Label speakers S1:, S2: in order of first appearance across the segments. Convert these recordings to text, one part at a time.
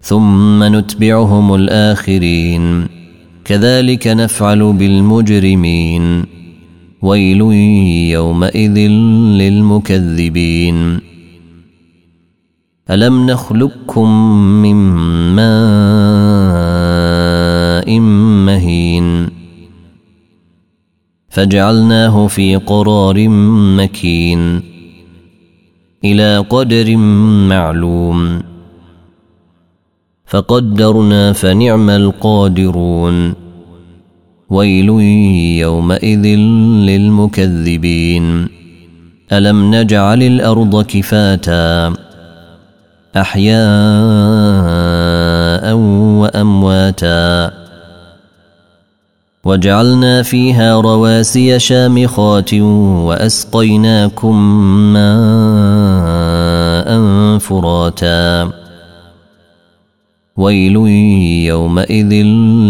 S1: ثم نتبعهم الآخرين. كذلك نفعل بالمجرمين. ويل يومئذ للمكذبين. ألم نخلقكم من ماء مهين؟ فجعلناه في قرار مكين. إلى قدر معلوم. فقدرنا فنعم القادرون. ويل يومئذ للمكذبين. ألم نجعل الأرض كفاتا؟ أحياء وأمواتا. وجعلنا فيها رواسي شامخات وأسقيناكم ماء فراتا. ويل يومئذ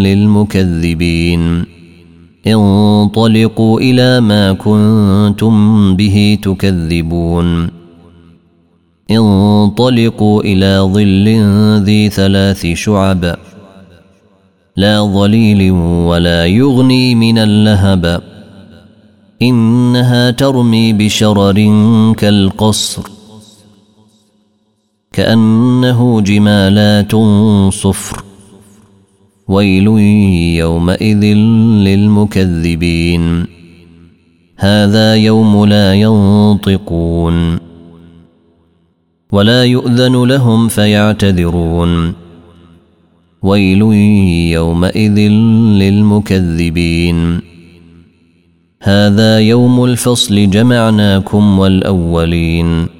S1: للمكذبين. انطلقوا إلى ما كنتم به تكذبون. انطلقوا إلى ظل ذي ثلاث شعب. لا ظليل ولا يغني من اللهب. إنها ترمي بشرر كالقصر. كأنه جمالات صفر. ويل يومئذ للمكذبين. هذا يوم لا ينطقون. ولا يؤذن لهم فيعتذرون. ويل يومئذ للمكذبين. هذا يوم الفصل جمعناكم والأولين.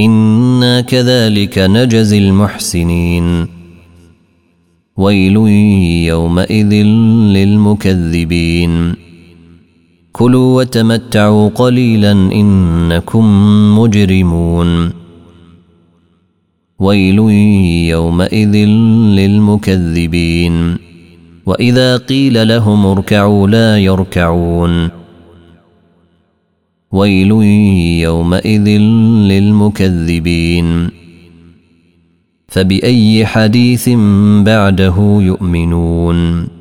S1: إنا كذلك نجزي المحسنين. ويل يومئذ للمكذبين. كلوا وتمتعوا قليلا إنكم مجرمون. ويل يومئذ للمكذبين. وإذا قيل لهم اركعوا لا يركعون. ويل يومئذ للمكذبين. فبأي حديث بعده يؤمنون؟